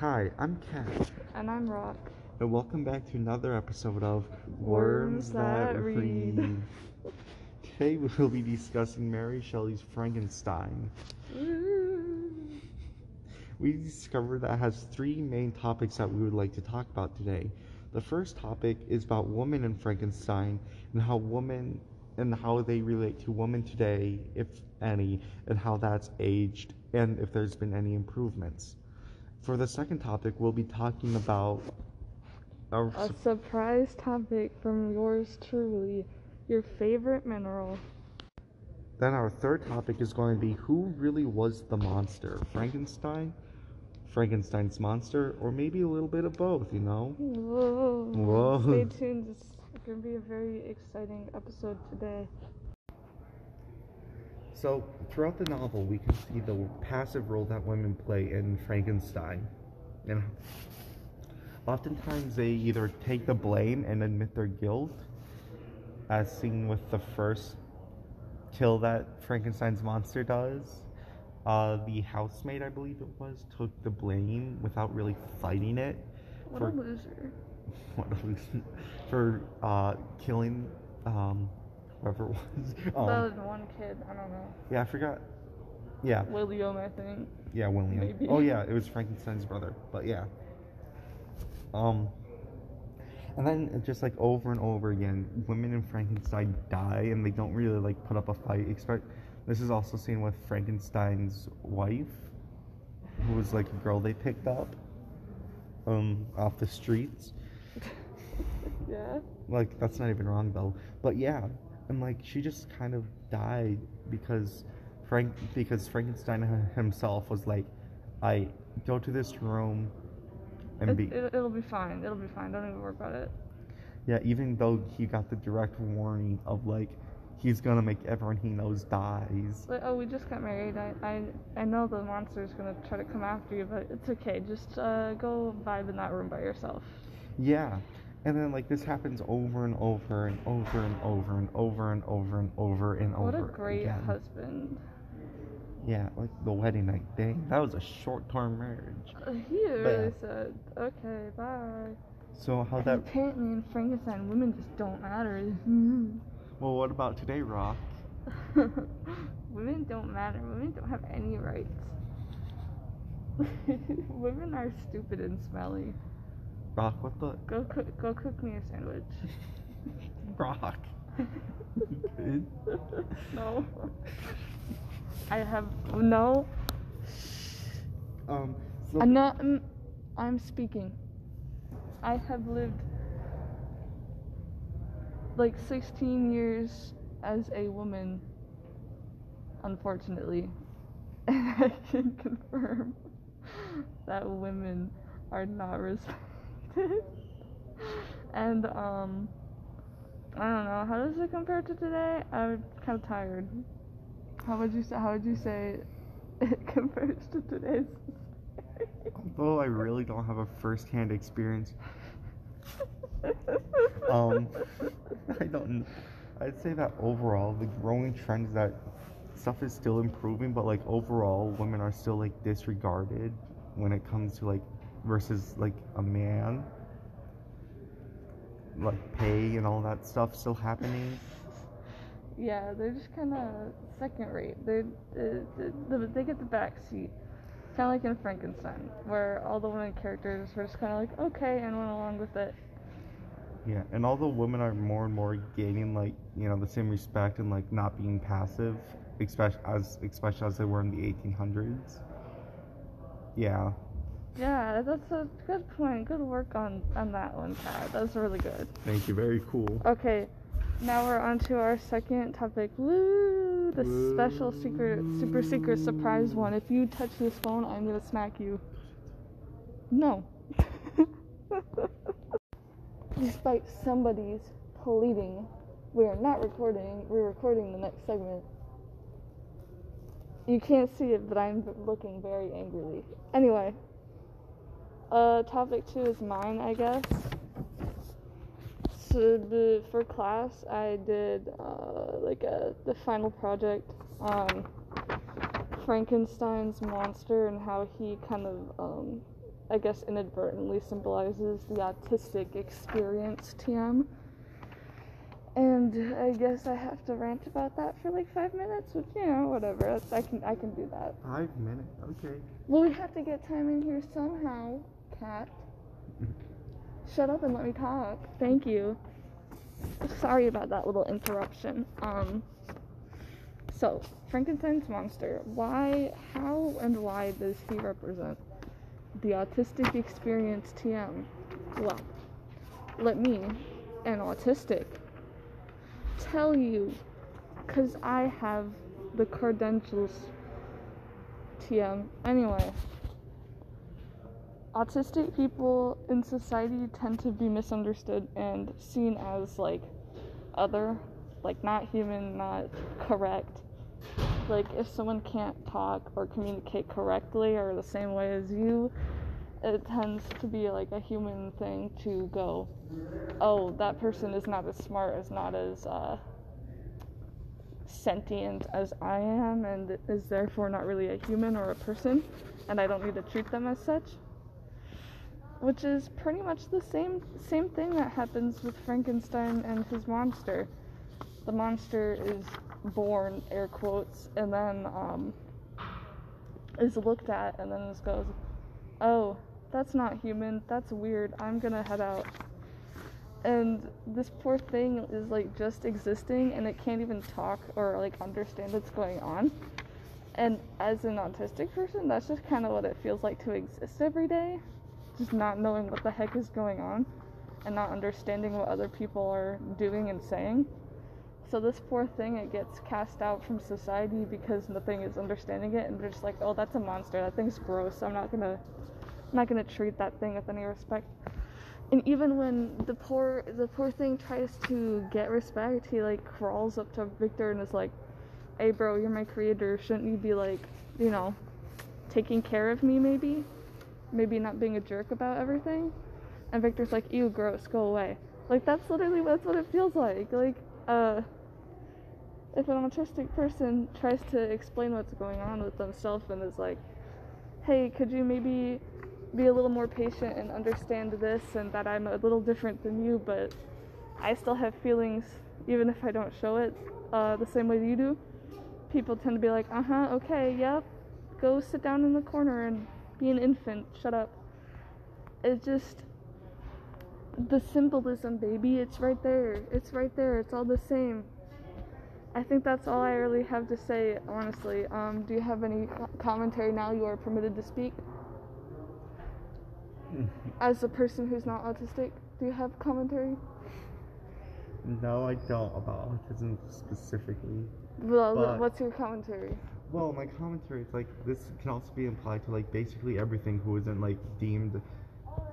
Hi, I'm Kat, And I'm Rock. and welcome back to another episode of Worms That Read. Today we will be discussing Mary Shelley's Frankenstein. We discovered that it has three main topics that we would like to talk about today. The first topic is about women in Frankenstein and how women and how they relate to women today, if any, and how that's aged and if there's been any improvements. For the second topic, we'll be talking about our A surprise topic from yours truly. Your favorite mineral. Then our third topic is going to be who really was the monster? Frankenstein? Frankenstein's monster? Or maybe a little bit of both, you know? Whoa. Whoa. Stay tuned. It's going to be a very exciting episode today. So, throughout the novel, we can see the passive role that women play in Frankenstein. And oftentimes they either take the blame and admit their guilt, as seen with the first kill that Frankenstein's monster does. Uh, the housemaid, I believe it was, took the blame without really fighting it. What for- a loser. what a loser, for uh, killing um, whoever it was. Um, the one kid, I don't know. yeah, I forgot. Yeah, William, I think. yeah, William. Maybe. Oh yeah, it was Frankenstein's brother. But yeah. Um. And then just like over and over again, women in Frankenstein die, and they don't really like put up a fight. Expect this is also seen with Frankenstein's wife, who was like a girl they picked up, um, off the streets. Yeah. like that's not even wrong though but yeah and like she just kind of died because frank because frankenstein himself was like i go to this room and It, be it, it'll be fine. It'll be fine. Don't even worry about it. yeah even though he got the direct warning of like he's gonna make everyone he knows dies Like, oh, we just got married. I, I, I know the monster's gonna try to come after you, but it's okay. Just uh, go vibe in that room by yourself. yeah and then like this happens over and over and over and over and over and over and over and over. What a great again. husband. yeah like the wedding night dang that was a short-term marriage Uh, He really yeah. said, okay, bye. so how that apparently in Frankenstein, women just don't matter. well what about today rock women don't matter. Women don't have any rights. women are stupid and smelly. Rock, what the Go cook, go cook me a sandwich. rock? Good. no. I have no. um, so I'm not. mm, I'm speaking. I have lived like 16 years as a woman, unfortunately. And I can confirm that women are not respected. and, um, I don't know. How does it compare to today? I'm kind of tired. How would you say? How would you say it compares to today's? although I really don't have a first-hand experience, um, I don't. I'd say that overall, the growing trend is that stuff is still improving, but like overall, women are still like disregarded when it comes to like versus like a man. Like pay and all that stuff still happening. Yeah, they're just kind of second rate. They they get the back seat. Kind of like in Frankenstein, where all the women characters were just kind of like, okay, and went along with it. Yeah, and all the women are more and more gaining like you know the same respect and like not being passive, especially as especially as they were in the 1800s. Yeah, Yeah, that's a good point. Good work on, on that one, Kat. That's really good. thank you. Very cool. Okay, now we're on to our second topic. Woo! The special secret, super secret surprise one. If you touch this phone, I'm gonna smack you. No. Despite somebody's pleading, we are not recording. We're recording the next segment. You can't see it, but I'm looking very angrily. Anyway, uh, topic two is mine, I guess. So the for class, I did uh, like a the final project on Frankenstein's monster and how he kind of um, I guess inadvertently symbolizes the autistic experience, TM. And I guess I have to rant about that for like five minutes, which you know, whatever. I can I can do that. Five minutes. Okay. Well, we have to get time in here somehow, Kat. Shut up and let me talk. Thank you. Sorry about that little interruption. Um. So, Frankenstein's monster. Why, how, and why does he represent the autistic experience TM? Well, let me, an autistic, tell you, because I have the credentials TM. Anyway, autistic people in society tend to be misunderstood and seen as like other, like not human, not correct. Like if someone can't talk or communicate correctly or the same way as you, it tends to be like a human thing to go, oh, that person is not as smart, is not as uh, sentient as I am, and is therefore not really a human or a person, and I don't need to treat them as such. Which is pretty much the same same thing that happens with Frankenstein and his monster. The monster is born, air quotes, and then um, is looked at, and then just goes, "Oh, that's not human. That's weird. I'm gonna head out." And this poor thing is like just existing, and it can't even talk or like understand what's going on. And as an autistic person, that's just kind of what it feels like to exist every day, just not knowing what the heck is going on, and not understanding what other people are doing and saying. So this poor thing, it gets cast out from society because nothing is understanding it, and they're just like, "Oh, that's a monster. That thing's gross. I'm not gonna, I'm not gonna treat that thing with any respect." And even when the poor, the poor thing tries to get respect, he like crawls up to Victor and is like, "Hey, bro, you're my creator. Shouldn't you be like, you know, taking care of me? Maybe, maybe not being a jerk about everything." And Victor's like, "Ew, gross. Go away." Like that's literally that's what it feels like. Like, uh if an autistic person tries to explain what's going on with themselves and is like, hey, could you maybe be a little more patient and understand this and that I'm a little different than you, but I still have feelings even if I don't show it uh, the same way you do? People tend to be like, uh huh, okay, yep, go sit down in the corner and be an infant, shut up. It's just the symbolism, baby, it's right there. It's right there, it's all the same. I think that's all I really have to say, honestly. Um, do you have any commentary now? You are permitted to speak. As a person who's not autistic, do you have commentary? No, I don't about autism specifically. Well, But- what's your commentary? Well, my commentary is like this can also be applied to like basically everything who isn't like deemed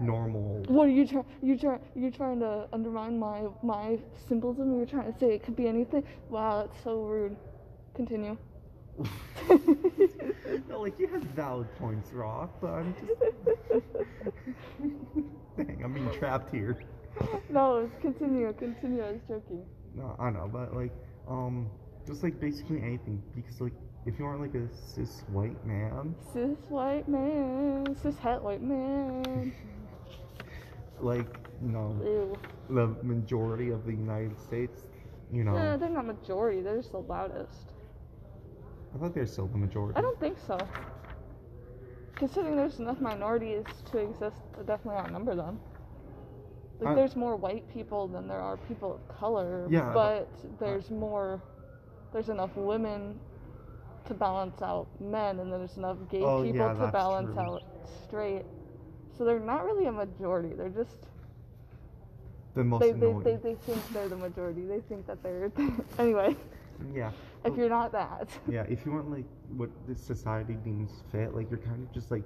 normal. What are you trying? You try? You're trying to undermine my my symbolism? You're trying to say it could be anything? Wow, that's so rude. Continue. no, like you have valid points, Rock, but I'm just dang, I'm being trapped here. no, continue. Continue. I was joking. No, I know, but like, um, just like basically anything because like if you aren't like a cis white man, Cis white man, cis het white man. like you know Ew. the majority of the United States, you know, Nah, they're not majority. They're just the loudest. I thought they're still the majority. I don't think so. Considering there's enough minorities to exist to definitely outnumber them. Like I- there's more white people than there are people of color. Yeah, But there's more there's enough women to balance out men and then there's enough gay Oh, people yeah, to balance true. out straight. So they're not really a majority. They're just the most they, they, they, they think they're the majority. They think that they're anyway, yeah. if you're not that. Yeah, if you want like what this society deems fit, like you're kind of just like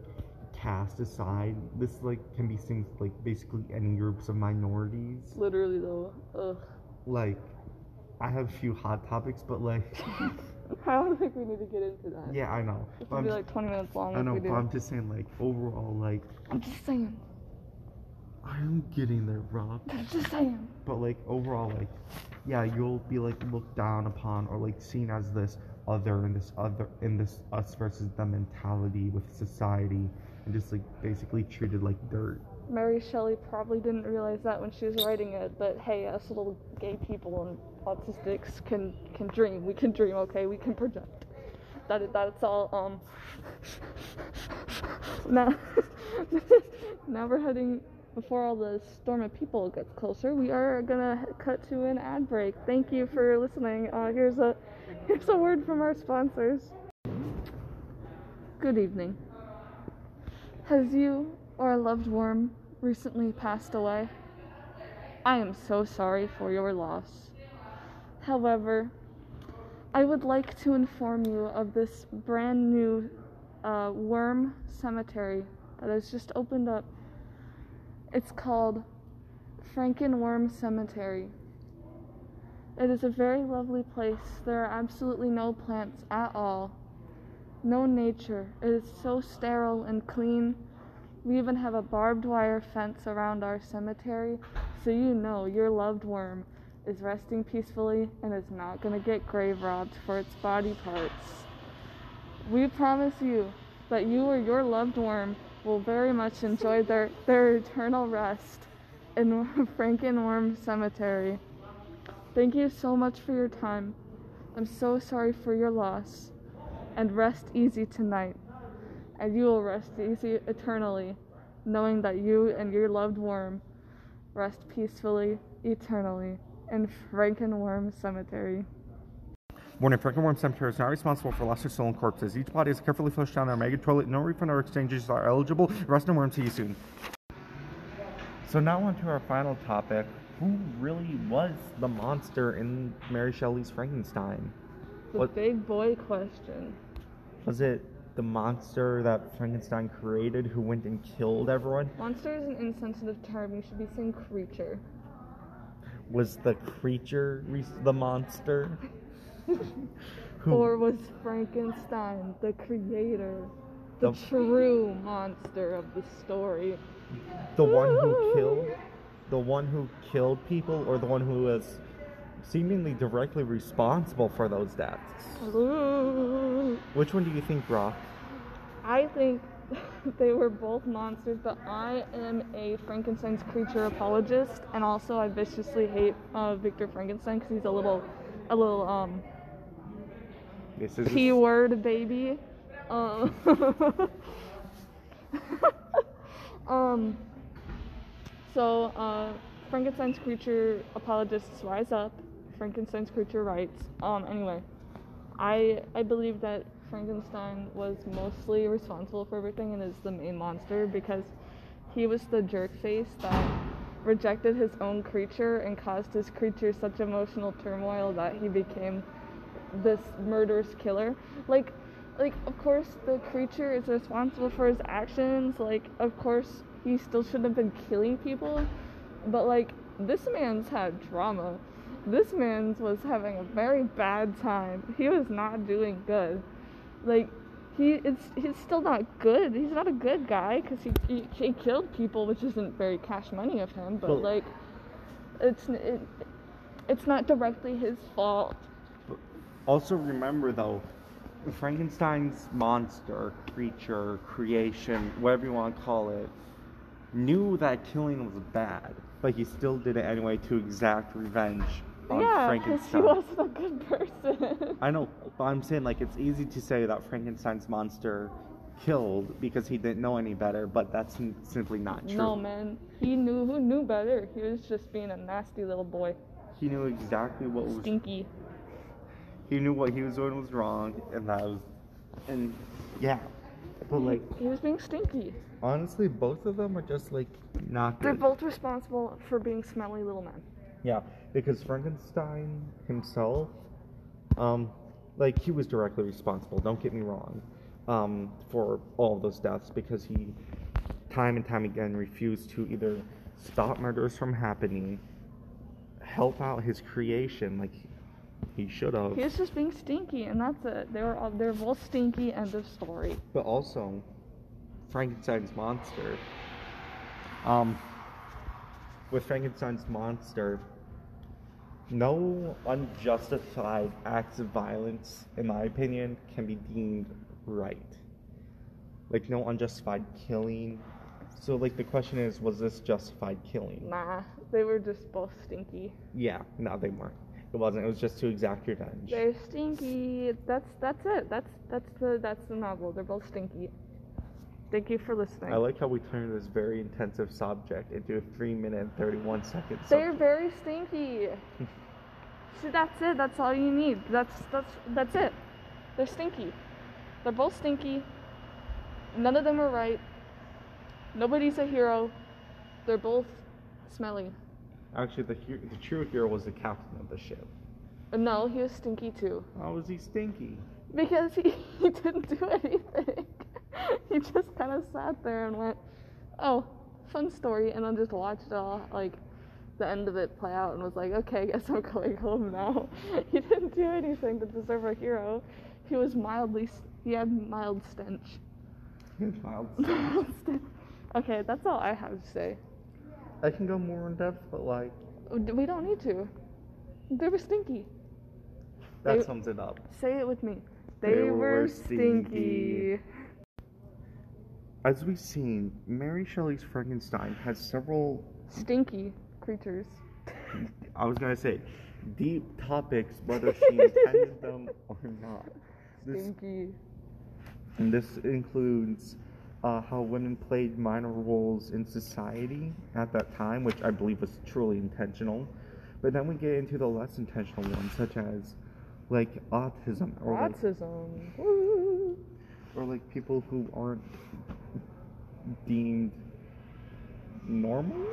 cast aside. This like can be seen like basically any groups of minorities. Literally though. Ugh. Like, I have a few hot topics, but like, I don't think we need to get into that. yeah, I know. This will I'm be like 20 minutes long I know, but. I'm just saying like overall, like I'm just saying. I am getting there, Rob. I'm just saying. But like overall, like yeah, you'll be like looked down upon or like seen as this other and this other in this us versus them mentality with society and just like basically treated like dirt. Mary Shelley probably didn't realize that when she was writing it, but hey, us little gay people and autistics can can dream. We can dream, okay? We can project. That that's all. Um. now, now we're heading before all the storm of people gets closer. We are gonna cut to an ad break. Thank you for listening. Uh, here's a here's a word from our sponsors. Good evening. Has you or a loved one recently passed away? I am so sorry for your loss. However, I would like to inform you of this brand new uh, worm cemetery that has just opened up. It's called Frankenworm Cemetery. It is a very lovely place. There are absolutely no plants at all, no nature. It is so sterile and clean. We even have a barbed wire fence around our cemetery, so you know your loved worm is resting peacefully and is not going to get grave robbed for its body parts. We promise you that you or your loved worm will very much enjoy their, their eternal rest in Frankenworm Cemetery. Thank you so much for your time. I'm so sorry for your loss. And rest easy tonight. And you will rest easy eternally, knowing that you and your loved worm rest peacefully eternally in Frankenworm Cemetery. Warning, Frankenworm Cemetery is not responsible for lesser stolen corpses. Each body is carefully flushed down our mega toilet. No refund or exchanges are eligible. Rest in worm. See you soon. So now on to our final topic. Who really was the monster in Mary Shelley's Frankenstein? The What- big boy question. Was it the monster that Frankenstein created who went and killed everyone? Monster is an insensitive term. You should be saying creature. Was the creature re- the monster? Or was Frankenstein the creator, the The- true monster of the story? the one who killed the one who killed people or the one who was seemingly directly responsible for those deaths Ooh. which one do you think brock I think they were both monsters, but I am a Frankenstein's creature apologist, and also I viciously hate uh, Victor Frankenstein because he's a little, a little um this is p word baby. Um, um. So, uh, Frankenstein's creature apologists rise up. Frankenstein's creature writes. Um. Anyway, I I believe that Frankenstein was mostly responsible for everything and is the main monster because he was the jerk face that rejected his own creature and caused his creature such emotional turmoil that he became this murderous killer. Like like of course the creature is responsible for his actions, like of course he still shouldn't have been killing people. But like this man's had trauma. This man's was having a very bad time. He was not doing good. Like he it's he's still not good. He's not a good guy because he, he he killed people, which isn't very cash money of him. But Well- like it's it, it's not directly his fault. also remember though frankenstein's monster creature creation whatever you want to call it knew that killing was bad but he still did it anyway to exact revenge on yeah, because he frankenstein wasn't a good person. I know, but I'm saying like it's easy to say that Frankenstein's monster killed because he didn't know any better, but that's n- simply not true. no man, he knew who knew better. He was just being a nasty little boy, He knew exactly what was. stinky. He knew what he was doing was wrong, and that was, and yeah, but like he was being stinky. honestly, both of them are just like not They're good. both responsible for being smelly little men. Yeah, because Frankenstein himself, um, like he was directly responsible. Don't get me wrong, um, for all of those deaths because he, time and time again, refused to either stop murders from happening, help out his creation like he should have, He was just being stinky, and that's it. They were all, they're both stinky. End of story. but also Frankenstein's monster. Um, with Frankenstein's monster, no unjustified acts of violence, in my opinion, can be deemed right. like no unjustified killing. So like the question is, was this justified killing? Nah, they were just both stinky. Yeah, no, they weren't. It wasn't. It was just to exact revenge. They're stinky. That's that's it. That's that's the that's the novel. They're both stinky. Thank you for listening. I like how we turned this very intensive subject into a three minute and thirty one second. They're very stinky. See, that's it. That's all you need. That's that's that's it. They're stinky. They're both stinky. None of them are right. Nobody's a hero. They're both smelly. Actually, the he- the true hero was the captain of the ship. No, he was stinky too. How was he stinky? Because he, he didn't do anything. he just kind of sat there and went, oh, fun story, and then just watched all, like, the end of it play out and was like, okay, I guess I'm going home now. he didn't do anything to deserve a hero. He was mildly, he had mild stench. Mild Mild stench. okay, that's all I have to say. I can go more in depth, but like oh, We don't need to. They were stinky. that They- sums it up. Say it with me. They, They were, were stinky. stinky. As we've seen, Mary Shelley's Frankenstein has several. Stinky creatures. I was gonna say deep topics, whether she intended them or not. This, Stinky. and this includes uh, how women played minor roles in society at that time, which I believe was truly intentional. But then we get into the less intentional ones, such as like autism or Autism. Woo. or like people who aren't deemed normal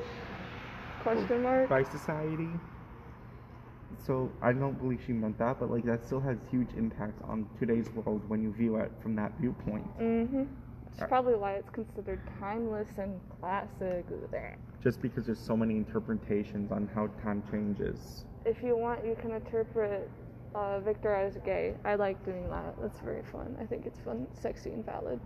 Question mark. by society. So I don't believe she meant that, but like that still has huge impact on today's world when you view it from that viewpoint. Mm-hmm. It's Alright. probably why it's considered timeless and classic. Just because there's so many interpretations on how time changes. If you want, you can interpret uh, Victor as gay. I like doing that. That's very fun. I think it's fun, sexy, and valid.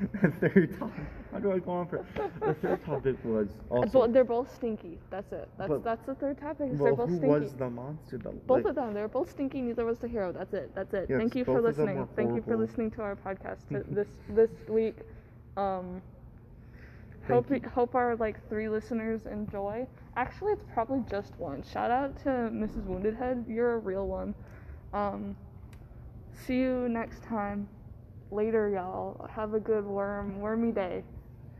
the third topic. How do I go on for? The third topic was Uh, also. they're both stinky. That's it. That's But- that's the third topic. Is well, they're both who stinky. was the monster though? both Like, of them. They're both stinky. Neither was the hero. That's it. That's it. Yes, Thank you for both of them listening. were Thank you for horrible. listening to our podcast t- this this week. Um, Thank hope you. we, hope our like three listeners enjoy. Actually, it's probably just one. Shout out to Mrs. Woundedhead. You're a real one. Um, see you next time. Later, y'all. Have a good worm wormy day.